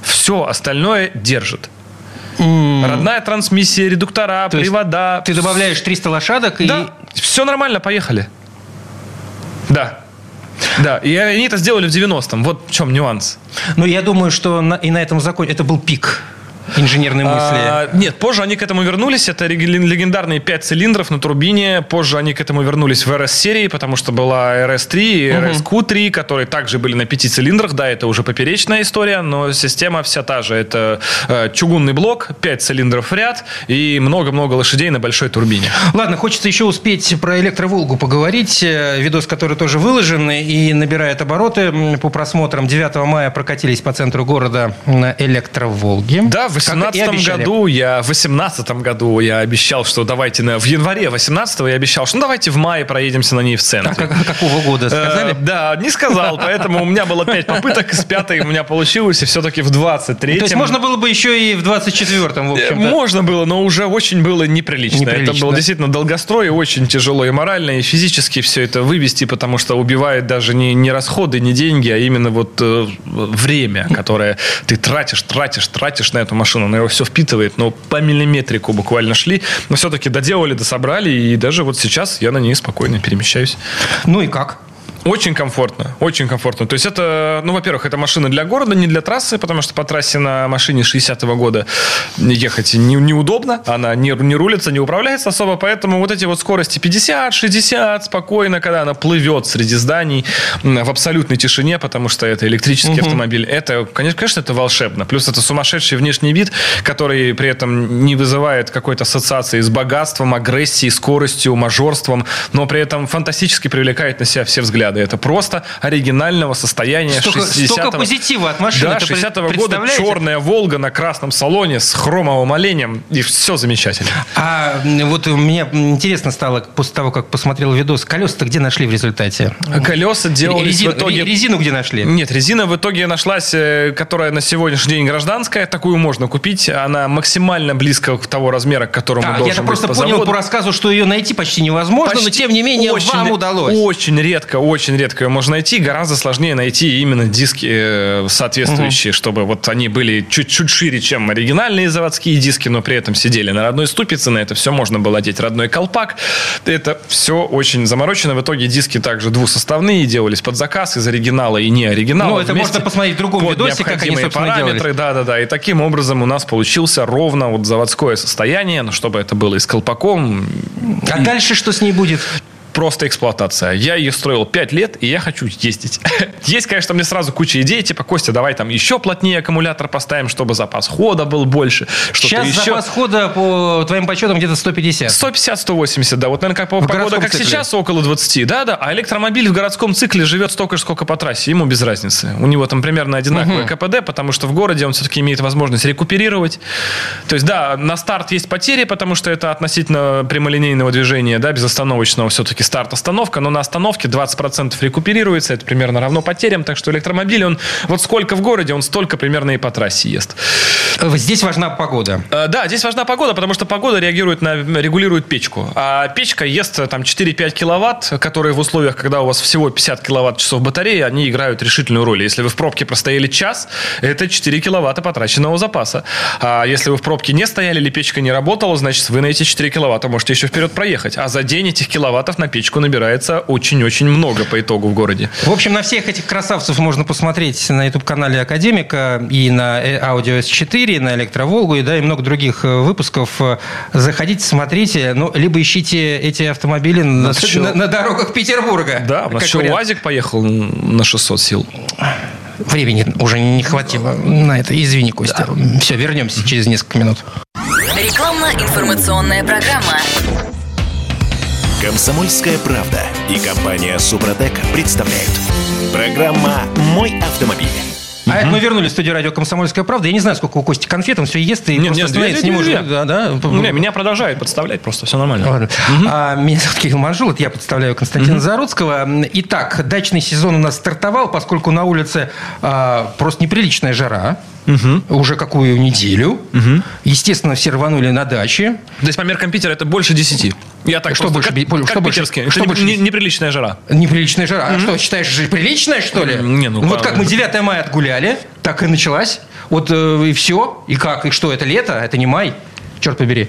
Все остальное держит. Mm. Родная трансмиссия, редуктора, То привода. Ты добавляешь 300 лошадок да, и... все нормально, поехали. Да. Да, и они это сделали в 90-м. Вот в чем нюанс. Ну, я думаю, что на, и на этом законе это был пик инженерной мысли? А, нет, позже они к этому вернулись. Это легендарные 5 цилиндров на турбине. Позже они к этому вернулись в RS-серии, потому что была RS-3 и RS-Q3, которые также были на 5 цилиндрах. Да, это уже поперечная история, но система вся та же. Это э, чугунный блок, 5 цилиндров в ряд и много-много лошадей на большой турбине. Ладно, хочется еще успеть про электроволгу поговорить. Э, видос, который тоже выложен и набирает обороты по просмотрам. 9 мая прокатились по центру города на электроволге. Да, в 18 году я, в 18 году я обещал, что давайте на, в январе 18 я обещал, что ну, давайте в мае проедемся на ней в центре. А как, какого года э, сказали? Э, да, не сказал, поэтому у меня было 5 попыток, из пятой у меня получилось, и все-таки в 23 То есть можно было бы еще и в 24-м, в общем -то. Можно было, но уже очень было неприлично. неприлично. Это был действительно долгострой, очень тяжело и морально, и физически все это вывести, потому что убивает даже не, не расходы, не деньги, а именно вот э, время, которое ты тратишь, тратишь, тратишь на эту машину машину, она его все впитывает, но по миллиметрику буквально шли, но все-таки доделали, дособрали, и даже вот сейчас я на ней спокойно перемещаюсь. Ну и как? Очень комфортно, очень комфортно. То есть это, ну, во-первых, это машина для города, не для трассы, потому что по трассе на машине 60-го года ехать не, неудобно, она не, не рулится, не управляется особо, поэтому вот эти вот скорости 50, 60, спокойно, когда она плывет среди зданий в абсолютной тишине, потому что это электрический угу. автомобиль, это, конечно, конечно, это волшебно. Плюс это сумасшедший внешний вид, который при этом не вызывает какой-то ассоциации с богатством, агрессией, скоростью, мажорством, но при этом фантастически привлекает на себя все взгляды взгляды. Это просто оригинального состояния столько, 60-го. Столько позитива от машины. Да, 60-го года черная Волга на красном салоне с хромовым оленем. И все замечательно. А вот мне интересно стало после того, как посмотрел видос, колеса-то где нашли в результате? Колеса делались резину, в итоге... Резину где нашли? Нет, резина в итоге нашлась, э, которая на сегодняшний день гражданская. Такую можно купить. Она максимально близко к того размера, к которому а, должен Я просто по понял заводу. по рассказу, что ее найти почти невозможно, почти но тем не менее очень, вам удалось. Очень редко, очень очень редко ее можно найти. Гораздо сложнее найти именно диски э, соответствующие, угу. чтобы вот они были чуть-чуть шире, чем оригинальные заводские диски, но при этом сидели на родной ступице. На это все можно было одеть родной колпак. Это все очень заморочено. В итоге диски также двусоставные, делались под заказ из оригинала и не оригинала. Ну, это можно посмотреть в другом видосе, как они, собственно, параметры. Да-да-да. И таким образом у нас получился ровно вот заводское состояние, но чтобы это было и с колпаком. А и... дальше что с ней будет? Просто эксплуатация. Я ее строил 5 лет, и я хочу ездить. Есть, конечно, мне сразу куча идей, типа, Костя, давай там еще плотнее аккумулятор поставим, чтобы запас хода был больше. Сейчас еще... запас хода, по твоим подсчетам, где-то 150. 150-180, да. Вот, наверное, как по погода, как цикле. сейчас, около 20. Да-да. А электромобиль в городском цикле живет столько же, сколько по трассе. Ему без разницы. У него там примерно одинаковый угу. КПД, потому что в городе он все-таки имеет возможность рекуперировать. То есть, да, на старт есть потери, потому что это относительно прямолинейного движения, да, безостановочного все-таки все-таки старт-остановка, но на остановке 20% рекуперируется, это примерно равно потерям, так что электромобиль, он вот сколько в городе, он столько примерно и по трассе ест. Здесь важна погода. Э, да, здесь важна погода, потому что погода реагирует на, регулирует печку. А печка ест э, там 4-5 киловатт, которые в условиях, когда у вас всего 50 киловатт-часов батареи, они играют решительную роль. Если вы в пробке простояли час, это 4 киловатта потраченного запаса. А если вы в пробке не стояли или печка не работала, значит, вы на эти 4 киловатта можете еще вперед проехать. А за день этих киловаттов на печку набирается очень-очень много по итогу в городе. В общем, на всех этих красавцев можно посмотреть на YouTube-канале Академика и на Audio S4, на Электроволгу и, да, и много других э, выпусков. Заходите, смотрите. Ну, либо ищите эти автомобили на, на, на дорогах Петербурга. Да, у нас еще вариант. УАЗик поехал на 600 сил. Времени уже не хватило на это. Извини, Костя. Да. Все, вернемся через несколько минут. Рекламно-информационная программа. Комсомольская правда и компания Супротек представляют. Программа «Мой автомобиль». А это мы вернулись в студию радио «Комсомольская правда». Я не знаю, сколько у Кости конфет, он все ест и Нет, просто нет, остановиться две, не две, может. Да, да. Не, меня продолжают подставлять просто, все нормально. Ладно. А, меня зовут Кирилл Манжул, это я представляю Константина Заруцкого. Итак, дачный сезон у нас стартовал, поскольку на улице а, просто неприличная жара. Уже какую неделю. Естественно, все рванули на даче. То есть по меркам Питера это больше 10. Я так Что просто, больше как, больше- как что больше- питерские. что Это больше не- неприличная жара. Неприличная жара. А что, считаешь, же приличная, что ли? Не, ну, вот по- как мы 9 мая отгуляли, так и началась. Вот э, и все. И как? И что, это лето? Это не май? Черт побери.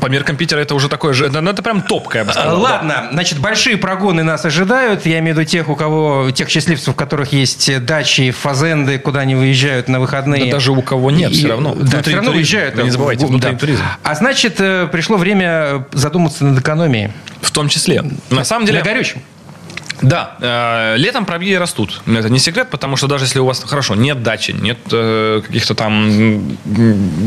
По меркам Питера это уже такое же. Ну, это прям топка, я бы сказал. да. Ладно, значит, большие прогоны нас ожидают. Я имею в виду тех, у кого, тех счастливцев, у которых есть дачи, фазенды, куда они выезжают на выходные. Да даже у кого нет, И- все равно. Да, все равно туризм. уезжают. Вы не забывайте, В- внутренний да. туризм. А значит, э, пришло время задуматься над экономией. В том числе. На самом деле... На горючем. Да, э, летом пробеги растут. Это не секрет, потому что даже если у вас, хорошо, нет дачи, нет э, каких-то там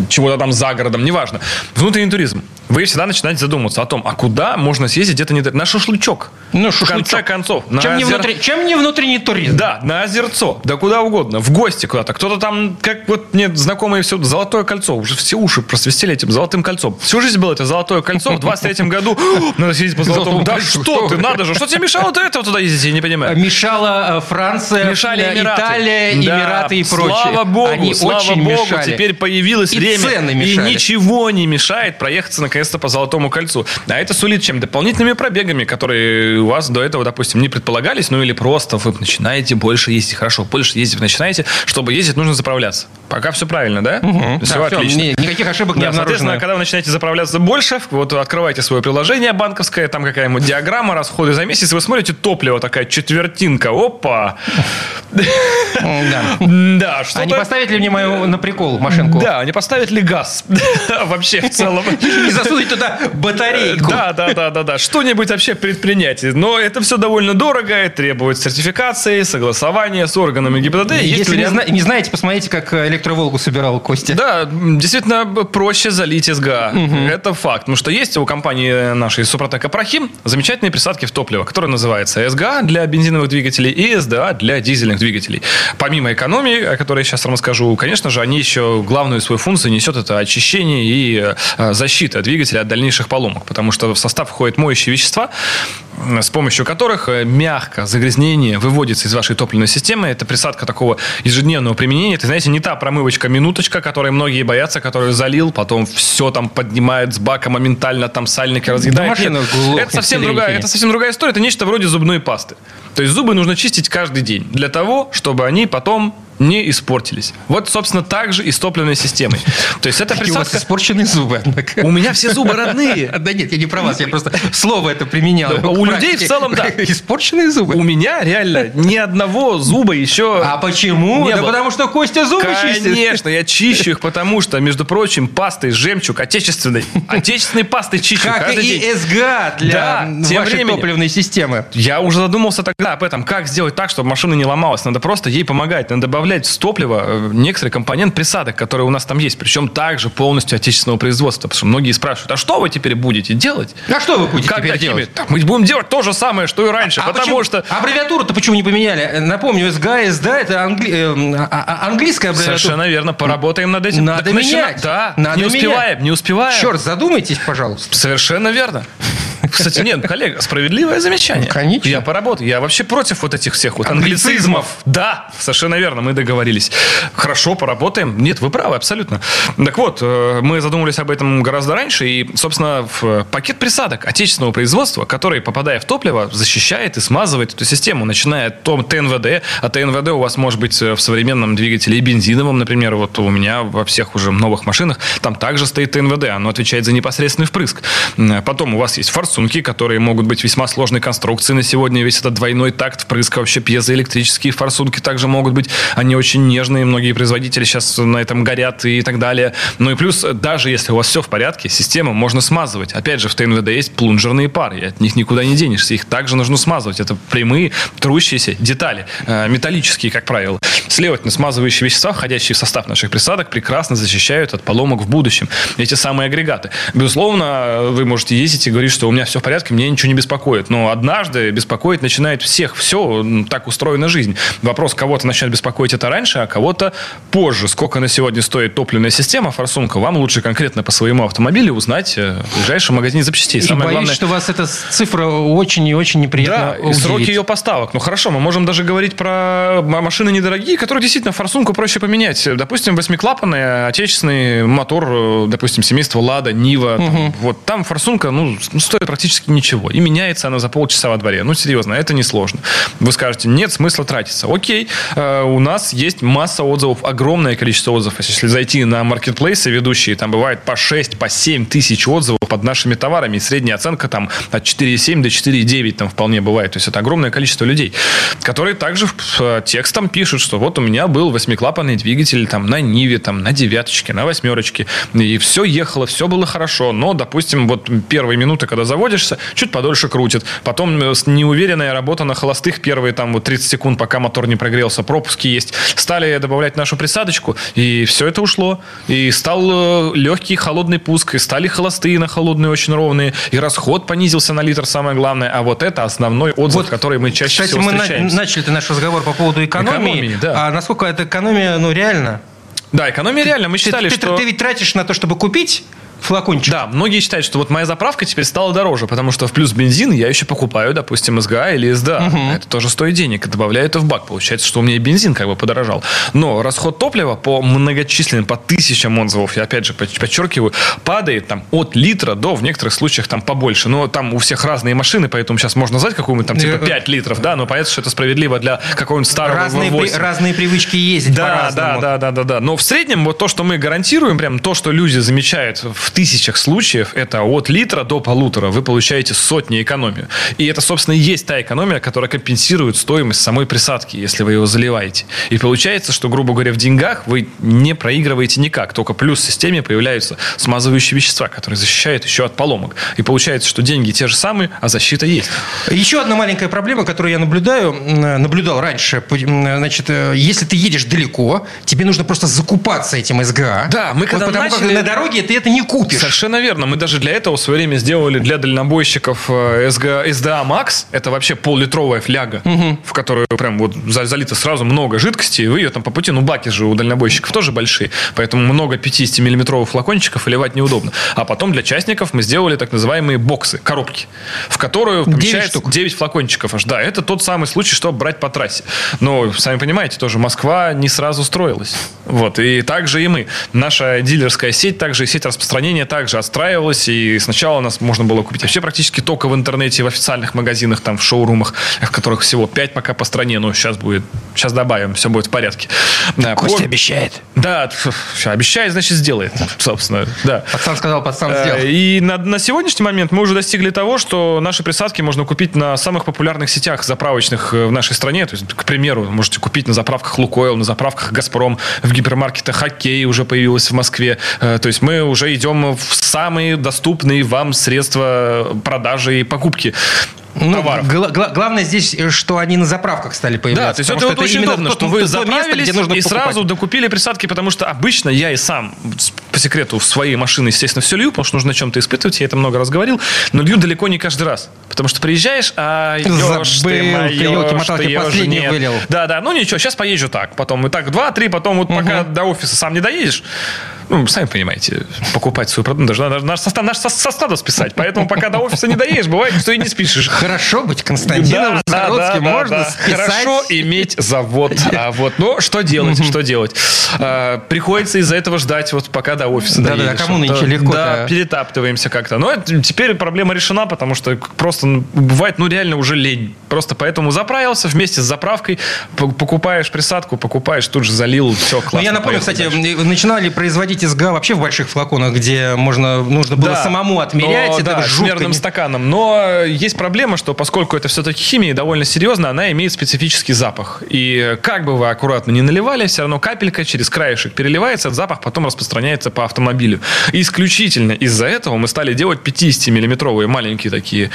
чего-то там за городом, неважно. Внутренний туризм. Вы всегда начинаете задумываться о том, а куда можно съездить где-то не на шашлычок. Ну, В конце шашлычок. концов. на Чем не, озер- внутри- чем не внутренний туризм? Да, на озерцо, да куда угодно, в гости куда-то. Кто-то там, как вот мне знакомые все, золотое кольцо, уже все уши просвистели этим золотым кольцом. Всю жизнь было это золотое кольцо, в 23-м году надо съездить по золотому. Да что ты, надо же, что тебе мешало до этого туда ездить, я не понимаю. Мешала э, Франция, Мешали э. Италия, Эмираты и прочее. Слава богу, слава богу, теперь появилось время. и ничего не мешает проехаться наконец-то по Золотому кольцу. А это сулит чем? Дополнительными пробегами, которые у вас до этого, допустим, не предполагались, ну или просто вы начинаете больше ездить. Хорошо, больше ездить вы начинаете. Чтобы ездить, нужно заправляться. Пока все правильно, да? Да, Все всё, отлично. ни- никаких ошибок не Да, соответственно, обнаружено. когда вы начинаете заправляться больше, вот открываете свое приложение банковское, там какая-нибудь диаграмма, расходы за месяц, и вы смотрите топливо, такая четвертинка, опа. Да. Да, что А не поставить ли мне мою на прикол машинку? Да, не поставить ли газ вообще в целом? Не засунуть туда батарейку. Да, да, да, да, да. Что-нибудь вообще предпринять. Но это все довольно дорого, и требует сертификации, согласования с органами ГИБДД. Если не, вариант- зна- не знаете, посмотрите, как э, электроволгу собирал Костя. Да, действительно проще залить СГА. Это факт. Потому что есть у компании нашей Супротек Апрахим замечательные присадки в топливо, которые называются СГА для бензиновых двигателей и СДА для дизельных двигателей. Помимо экономии, о которой я сейчас вам расскажу, конечно же, они еще главную свою функцию несет это очищение и э, защита двигателя от дальнейших поломок. Потому что в состав входят моющие вещества, с помощью которых э, мягко загрязнение выводится из вашей топливной системы. Это присадка такого ежедневного применения. Это, знаете, не та промывочка-минуточка, которой многие боятся, которую залил, потом все там поднимает с бака моментально, там сальники разъедает. глохнет это совсем другая, это совсем другая история. Это нечто вроде зубной пасты. То есть зубы нужно чистить каждый день для того, чтобы они потом не испортились. Вот, собственно, так же и с топливной системой. То есть это Какие у вас присадка... испорченные зубы, однако. У меня все зубы родные. Да нет, я не про вас, я просто слово это применял. Да, у людей в целом, да. Испорченные зубы. У меня реально ни одного зуба еще... А почему? Не да было. потому что Костя зубы чистит. Конечно, я чищу их, потому что, между прочим, пастой жемчуг отечественной. Отечественной пастой чищу Как и день. СГА для Да, вашей временем. топливной системы. Я уже задумался тогда об этом, как сделать так, чтобы машина не ломалась. Надо просто ей помогать. Надо добавлять в топливо э, некоторый компонент присадок, которые у нас там есть. Причем также полностью отечественного производства. Потому что многие спрашивают, а что вы теперь будете делать? А что вы будете Как теперь делать? Мы будем делать то же самое, что и раньше. А потому почему- что... Аббревиатуру-то почему не поменяли? Напомню, СГА, СДА это англи- э, а- а- английская аббревиатура. Совершенно верно. Поработаем над этим. Надо Так начина- менять. Да. Надо не успеваем, менять. не успеваем. Черт, задумайтесь, пожалуйста. Совершенно верно. Кстати, нет, коллега, справедливое замечание. Ну, конечно. Я поработаю. Я вообще против вот этих всех вот Англицизмов. англицизмов. Да, совершенно верно, мы договорились. Хорошо, поработаем. Нет, вы правы, абсолютно. Так вот, э, мы задумывались об этом гораздо раньше, и, собственно, в пакет присадок отечественного производства, который, попадая в топливо, защищает и смазывает эту систему, начиная от том ТНВД, а ТНВД у вас может быть э, в современном двигателе и бензиновом, например, вот у меня во всех уже новых машинах, там также стоит ТНВД, оно отвечает за непосредственный впрыск. Потом у вас есть форсунки, которые могут быть весьма сложной конструкции на сегодня, весь этот двойной такт впрыска, вообще пьезоэлектрические форсунки также могут быть, они очень нежные, многие производители сейчас на этом горят и так далее. Ну и плюс, даже если у вас все в порядке, систему можно смазывать. Опять же, в ТНВД есть плунжерные пары, и от них никуда не денешься, их также нужно смазывать. Это прямые трущиеся детали, э, металлические, как правило. Следовательно, смазывающие вещества, входящие в состав наших присадок, прекрасно защищают от поломок в будущем. Эти самые агрегаты. Безусловно, вы можете ездить и говорить, что у меня все в порядке, мне ничего не беспокоит. Но однажды беспокоить начинает всех. Все, так устроена жизнь. Вопрос, кого-то начнет беспокоить это раньше, а кого-то позже. Сколько на сегодня стоит топливная система, форсунка, вам лучше конкретно по своему автомобилю узнать э, в ближайшем магазине запчастей. И Самое боюсь, главное... что вас эта цифра очень и очень неприятно Да, и сроки ее поставок. Ну хорошо, мы можем даже говорить про машины недорогие, которые действительно форсунку проще поменять. Допустим, восьмиклапанный отечественный мотор, э, допустим, семейства Лада, Нива. Угу. Там, вот там форсунка ну, ну, стоит практически ничего. И меняется она за полчаса во дворе. Ну, серьезно, это несложно. Вы скажете, нет смысла тратиться. Окей, э, у нас есть масса отзывов, огромное количество отзывов. Если зайти на маркетплейсы ведущие, там бывает по 6, по 7 тысяч отзывов под нашими товарами. И средняя оценка там от 4,7 до 4,9 там вполне бывает. То есть это огромное количество людей, которые также э, текстом пишут, что вот у меня был восьмиклапанный двигатель там на Ниве, там на девяточке, на восьмерочке. И все ехало, все было хорошо. Но, допустим, вот первые минуты, когда заводишься, чуть подольше крутит. Потом э, неуверенная работа на холостых первые там вот 30 секунд, пока мотор не прогрелся, пропуски есть. Стали добавлять нашу присадочку, и все это ушло. И стал э, легкий холодный пуск, и стали холостые на холодные очень ровные, и расход понизился на литр, самое главное. А вот это основной отзыв, вот, который мы чаще кстати, всего мы встречаемся. начали наш разговор по поводу экономии. экономии да. А насколько эта экономия, ну, реально? Да, экономия реально. Мы считали, ты, что... Ты, ты ведь тратишь на то, чтобы купить флакончик. Да, многие считают, что вот моя заправка теперь стала дороже, потому что в плюс бензин я еще покупаю, допустим, СГА или СДА. Угу. Это тоже стоит денег. Добавляю это в бак. Получается, что у меня и бензин как бы подорожал. Но расход топлива по многочисленным, по тысячам отзывов, я опять же подчеркиваю, падает там от литра до, в некоторых случаях, там побольше. Но там у всех разные машины, поэтому сейчас можно назвать какую-нибудь там типа 5 э, литров, да, но понятно, что это справедливо для какого-нибудь старого разные, при, разные привычки ездить да, да, да, да, да, да. Но в среднем вот то, что мы гарантируем, прям то, что люди замечают в тысячах случаев, случаев это от литра до полутора вы получаете сотни экономию. И это, собственно, и есть та экономия, которая компенсирует стоимость самой присадки, если вы его заливаете. И получается, что, грубо говоря, в деньгах вы не проигрываете никак. Только плюс в системе появляются смазывающие вещества, которые защищают еще от поломок. И получается, что деньги те же самые, а защита есть. Еще одна маленькая проблема, которую я наблюдаю, наблюдал раньше. Значит, э, если ты едешь далеко, тебе нужно просто закупаться этим СГА. Да, мы когда вот потому начали... как на дороге ты это не купишь. Совершенно верно. Мы даже для этого в свое время сделали для дальнобойщиков SG, SDA Max. Это вообще пол-литровая фляга, угу. в которую прям вот залито сразу много жидкости. И вы ее там по пути, ну баки же у дальнобойщиков тоже большие. Поэтому много 50-миллиметровых флакончиков выливать неудобно. А потом для частников мы сделали так называемые боксы, коробки, в которую помещается 9, 9 флакончиков аж. Да, это тот самый случай, чтобы брать по трассе. Но, сами понимаете, тоже Москва не сразу строилась. Вот. И также и мы. Наша дилерская сеть, также и сеть распространения также отстраивалась, и сначала нас можно было купить вообще практически только в интернете, в официальных магазинах, там, в шоурумах, в которых всего 5 пока по стране, но сейчас будет, сейчас добавим, все будет в порядке. Да, Костя по... обещает. Да, обещает, значит, сделает, собственно, да. Пацан сказал, пацан сделал. Э, и на, на сегодняшний момент мы уже достигли того, что наши присадки можно купить на самых популярных сетях заправочных э, в нашей стране. То есть, к примеру, можете купить на заправках Лукойл, на заправках Газпром, в гипермаркетах Хоккей уже появилась в Москве. Э, то есть мы уже идем в самые доступные вам средства продажи и покупки ну, товаров. Гла- гла- главное здесь, э, что они на заправках стали появляться. Да, то есть это, вот очень удобно, что вы заправились место, где нужно и покупать. сразу докупили присадки, потому что обычно я и сам по секрету в своей машины, естественно, все лью, потому что нужно чем-то испытывать, я это много раз говорил, но лью далеко не каждый раз. Потому что приезжаешь, а ешь ты, елки-моталки, последний вылил. Да, да, ну ничего, сейчас поезжу так, потом и так два-три, потом вот угу. пока до офиса сам не доедешь, ну, сами понимаете, покупать свой продукт, даже наш состав, наш состав списать. Поэтому пока до офиса не доедешь, бывает, что и не спишь. Хорошо быть Константином да, Загородским, да, да, можно да, списать. Хорошо иметь завод. А вот, ну, что делать, что делать? А, приходится из-за этого ждать, вот пока до офиса да, доедешь. Да, да, кому нынче легко Да, перетаптываемся как-то. Но теперь проблема решена, потому что просто ну, бывает, ну, реально уже лень. Просто поэтому заправился вместе с заправкой, покупаешь присадку, покупаешь, тут же залил, все, классно. Ну, я напомню, кстати, дальше. начинали производить СГА вообще в больших флаконах, где можно, нужно было да, самому отмерять. Но, да, с мерным стаканом. Но есть проблема, что поскольку это все-таки химия довольно серьезно, она имеет специфический запах. И как бы вы аккуратно не наливали, все равно капелька через краешек переливается, этот запах потом распространяется по автомобилю. И исключительно из-за этого мы стали делать 50-миллиметровые маленькие такие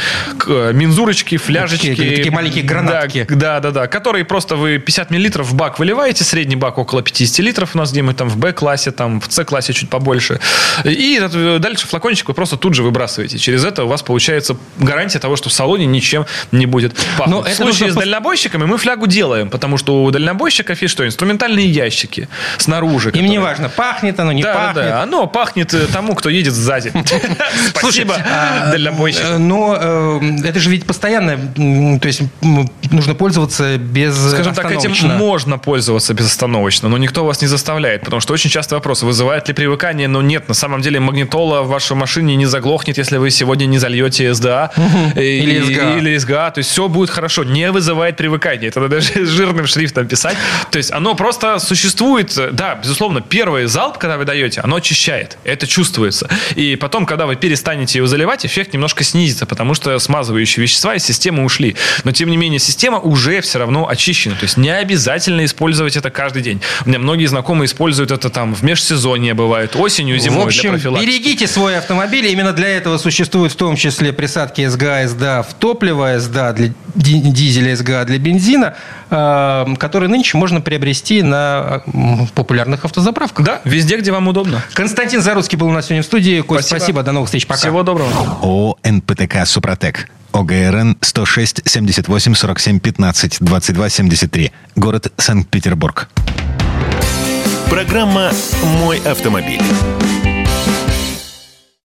э, мензурочки, фляжечки. Такие, такие маленькие гранатки. Да, да, да, которые просто вы 50 миллилитров в бак выливаете, средний бак около 50 литров у нас где-нибудь там в Б-классе, там в С-классе чуть побольше. И дальше флакончик вы просто тут же выбрасываете. Через это у вас получается гарантия того, что в салоне ничем не будет пахнуть. Но в это случае с дальнобойщиками мы флягу делаем, потому что у дальнобойщиков есть что? Инструментальные ящики снаружи. Им которые... не важно, пахнет оно, не да, пахнет. Да, да, оно пахнет э, тому, кто едет сзади. Спасибо, а, дальнобойщик. Э, но э, это же ведь постоянно, то есть нужно пользоваться без Скажем так, этим можно пользоваться безостановочно, но никто вас не заставляет, потому что очень часто вопрос, вызывает ли привыкание, но нет, на самом деле магнитола в вашей машине не заглохнет, если вы сегодня не зальете SDA или SGA. или SGA, то есть все будет хорошо, не вызывает привыкания, это даже жирным шрифтом писать, то есть оно просто существует, да, безусловно, первый залп, когда вы даете, оно очищает, это чувствуется, и потом, когда вы перестанете его заливать, эффект немножко снизится, потому что смазывающие вещества из системы ушли, но тем не менее система уже все равно очищена, то есть не обязательно использовать это каждый день. У меня многие знакомые используют это там в межсезонье бывает, осенью, зимой В общем, берегите свой автомобиль. Именно для этого существуют в том числе присадки СГА, СДА в топливо, СДА для дизеля, СГА для бензина, э, которые нынче можно приобрести на популярных автозаправках. Да, везде, где вам удобно. Константин Заруцкий был у нас сегодня в студии. Кость, спасибо. спасибо. До новых встреч. Пока. Всего доброго. ООО «НПТК Супротек». ОГРН 106 78 47 15 22 73. Город Санкт-Петербург. Программа «Мой автомобиль».